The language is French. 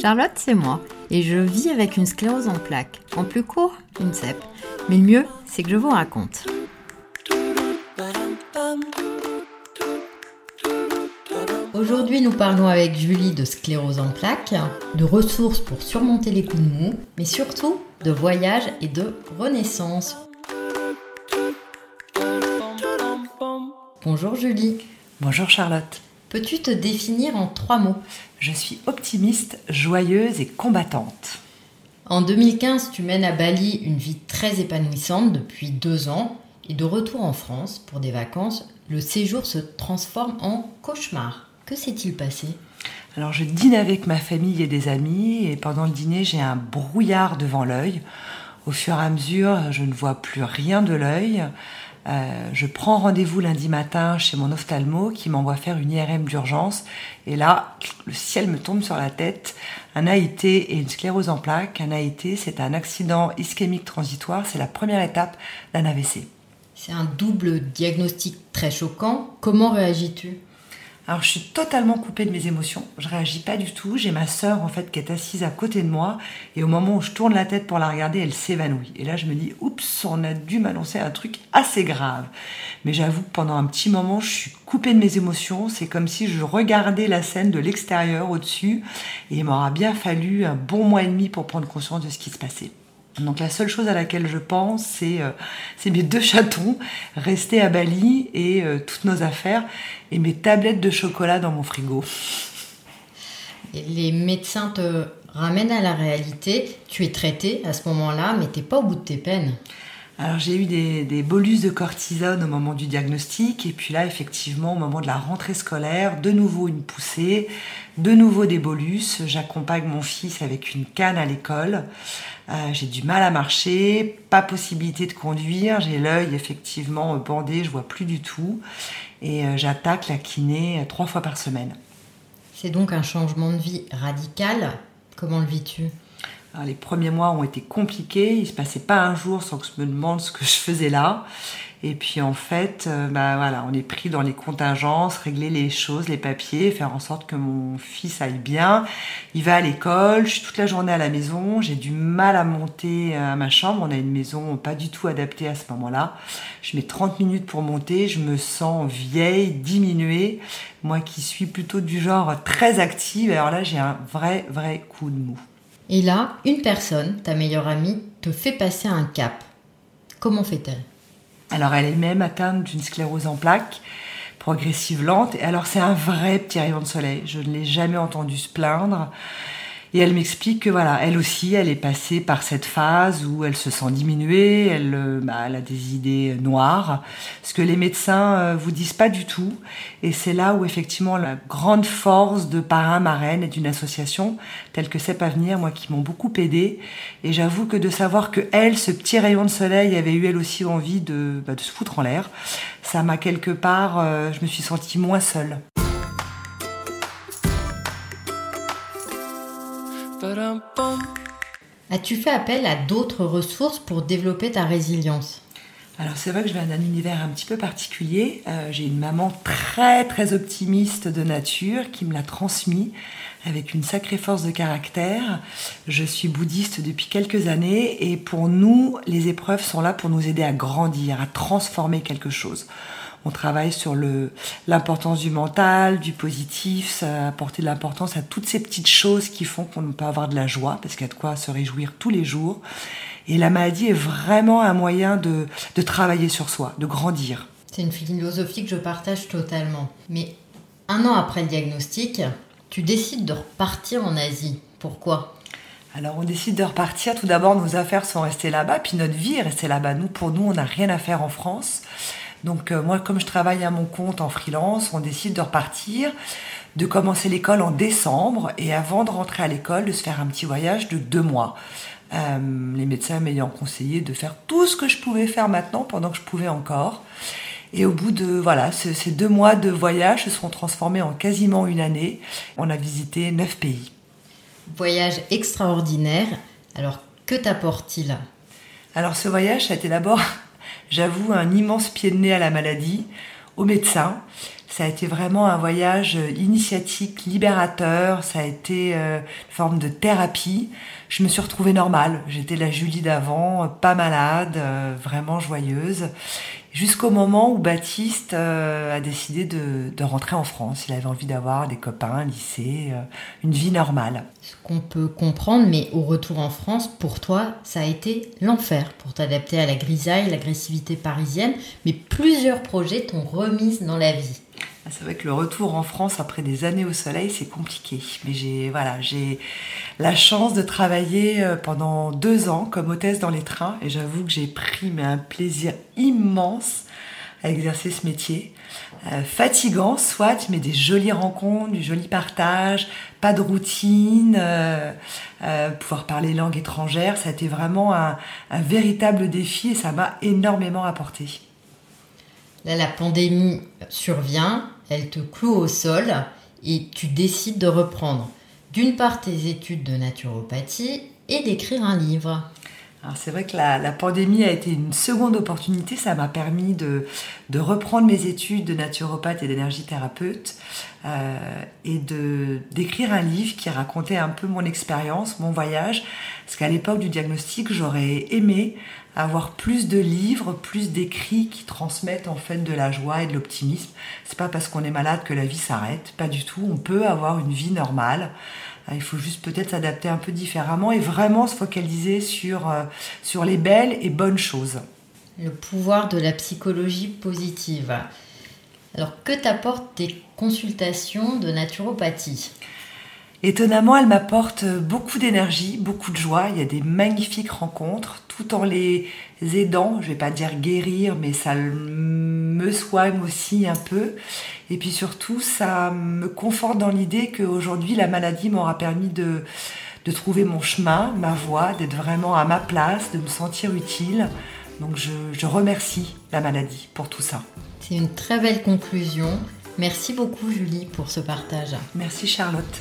Charlotte, c'est moi, et je vis avec une sclérose en plaques. En plus court, une CEP. Mais le mieux, c'est que je vous raconte. Aujourd'hui, nous parlons avec Julie de sclérose en plaques, de ressources pour surmonter les coups de mou, mais surtout de voyage et de renaissance. Bonjour Julie. Bonjour Charlotte. Peux-tu te définir en trois mots? Je suis optimiste, joyeuse et combattante. En 2015, tu mènes à Bali une vie très épanouissante depuis deux ans et de retour en France pour des vacances, le séjour se transforme en cauchemar. Que s'est-il passé? Alors je dîne avec ma famille et des amis et pendant le dîner j'ai un brouillard devant l'œil. Au fur et à mesure je ne vois plus rien de l'œil. Euh, je prends rendez-vous lundi matin chez mon ophtalmo qui m'envoie faire une IRM d'urgence. Et là, le ciel me tombe sur la tête. Un AIT et une sclérose en plaques. Un AIT, c'est un accident ischémique transitoire. C'est la première étape d'un AVC. C'est un double diagnostic très choquant. Comment réagis-tu? Alors je suis totalement coupée de mes émotions, je réagis pas du tout. J'ai ma sœur en fait qui est assise à côté de moi et au moment où je tourne la tête pour la regarder, elle s'évanouit. Et là je me dis oups, on a dû m'annoncer un truc assez grave. Mais j'avoue que pendant un petit moment, je suis coupée de mes émotions. C'est comme si je regardais la scène de l'extérieur au-dessus et il m'aura bien fallu un bon mois et demi pour prendre conscience de ce qui se passait. Donc la seule chose à laquelle je pense, c'est euh, mes deux chatons restés à Bali et euh, toutes nos affaires et mes tablettes de chocolat dans mon frigo. les médecins te ramènent à la réalité. Tu es traité à ce moment-là, mais tu n'es pas au bout de tes peines. Alors j'ai eu des, des, bolus de cortisone au moment du diagnostic et puis là effectivement au moment de la rentrée scolaire, de nouveau une poussée, de nouveau des bolus. J'accompagne mon fils avec une canne à l'école. Euh, j'ai du mal à marcher, pas possibilité de conduire, j'ai l'œil effectivement bandé, je vois plus du tout et euh, j'attaque la kiné euh, trois fois par semaine. C'est donc un changement de vie radical. Comment le vis-tu? Les premiers mois ont été compliqués, il se passait pas un jour sans que je me demande ce que je faisais là. Et puis en fait, euh, bah voilà, on est pris dans les contingences, régler les choses, les papiers, faire en sorte que mon fils aille bien. Il va à l'école, je suis toute la journée à la maison, j'ai du mal à monter à ma chambre, on a une maison pas du tout adaptée à ce moment-là. Je mets 30 minutes pour monter, je me sens vieille, diminuée, moi qui suis plutôt du genre très active, alors là j'ai un vrai vrai coup de mou. Et là, une personne, ta meilleure amie, te fait passer un cap. Comment fait-elle? Alors, elle est même atteinte d'une sclérose en plaques progressive lente. Et alors, c'est un vrai petit rayon de soleil. Je ne l'ai jamais entendu se plaindre. Et elle m'explique que voilà, elle aussi, elle est passée par cette phase où elle se sent diminuée, elle, euh, bah, elle a des idées noires, ce que les médecins euh, vous disent pas du tout. Et c'est là où effectivement la grande force de parrain marraine et d'une association telle que C'est pas venir, moi qui m'ont beaucoup aidé. Et j'avoue que de savoir que elle, ce petit rayon de soleil, avait eu elle aussi envie de, bah, de se foutre en l'air, ça m'a quelque part, euh, je me suis sentie moins seule. As-tu fait appel à d'autres ressources pour développer ta résilience? Alors c'est vrai que je viens d'un univers un petit peu particulier. Euh, j'ai une maman très très optimiste de nature qui me l'a transmis avec une sacrée force de caractère. Je suis bouddhiste depuis quelques années et pour nous, les épreuves sont là pour nous aider à grandir, à transformer quelque chose. On travaille sur l'importance du mental, du positif, ça apporter de l'importance à toutes ces petites choses qui font qu'on peut avoir de la joie, parce qu'il y a de quoi se réjouir tous les jours. Et la maladie est vraiment un moyen de, de travailler sur soi, de grandir. C'est une philosophie que je partage totalement. Mais un an après le diagnostic, tu décides de repartir en Asie. Pourquoi? Alors on décide de repartir. Tout d'abord, nos affaires sont restées là-bas, puis notre vie est restée là-bas. Nous, pour nous, on n'a rien à faire en France. Donc euh, moi, comme je travaille à mon compte en freelance, on décide de repartir, de commencer l'école en décembre et avant de rentrer à l'école, de se faire un petit voyage de deux mois. Euh, les médecins m'ayant conseillé de faire tout ce que je pouvais faire maintenant pendant que je pouvais encore. Et au bout de voilà, ces deux mois de voyage se sont transformés en quasiment une année. On a visité neuf pays. Voyage extraordinaire. Alors que t'apporte-t-il? Alors ce voyage, ça a été d'abord j'avoue, un immense pied de nez à la maladie, au médecin. Ça a été vraiment un voyage initiatique, libérateur. Ça a été euh, une forme de thérapie. Je me suis retrouvée normale. J'étais la Julie d'avant, pas malade, euh, vraiment joyeuse. Jusqu'au moment où Baptiste euh, a décidé de, de, rentrer en France. Il avait envie d'avoir des copains, un lycée, une vie normale. Ce qu'on peut comprendre, mais au retour en France, pour toi, ça a été l'enfer pour t'adapter à la grisaille, l'agressivité parisienne. Mais plusieurs projets t'ont remise dans la vie. Ah, c'est vrai que le retour en France après des années au soleil, c'est compliqué. Mais j'ai voilà, j'ai la chance de travailler euh, pendant deux ans comme hôtesse dans les trains et j'avoue que j'ai pris un plaisir immense à exercer ce métier. Euh, fatigant, soit, mais des jolies rencontres, du joli partage, pas de routine, euh, pouvoir parler langue étrangère, ça a été vraiment un véritable défi et ça m'a énormément apporté. Là, la pandémie survient, elle te cloue au sol et tu décides de reprendre d'une part tes études de naturopathie et d'écrire un livre. c'est vrai que la, pandémie a été une seconde opportunité. Ça m'a permis de, reprendre mes études de naturopathe et d'énergie thérapeute euh, et de d'écrire un livre qui racontait un peu mon expérience, mon voyage. Parce qu'à l'époque du diagnostic, j'aurais aimé avoir plus de livres, plus d'écrits qui transmettent en de la joie et de l'optimisme. C'est pas parce qu'on est malade que la vie s'arrête, pas du tout. On peut avoir une vie normale. Euh, il faut juste peut-être s'adapter un peu différemment et vraiment se focaliser sur, euh, sur les belles et bonnes choses. Le pouvoir de la psychologie positive. Alors que t'apportent tes consultations de naturopathie? Étonnamment, elle m'apporte beaucoup d'énergie, beaucoup de joie. Il y a des magnifiques rencontres, tout en les aidant. Je vais pas dire guérir, mais ça me soigne aussi un peu. Et puis surtout, ça me conforte dans l'idée qu'aujourd'hui, la maladie m'aura permis de, de trouver mon chemin, ma voie, d'être vraiment à ma place, de me sentir utile. Donc je, je remercie la maladie pour tout ça. C'est une très belle conclusion. Merci beaucoup Julie pour ce partage. Merci Charlotte.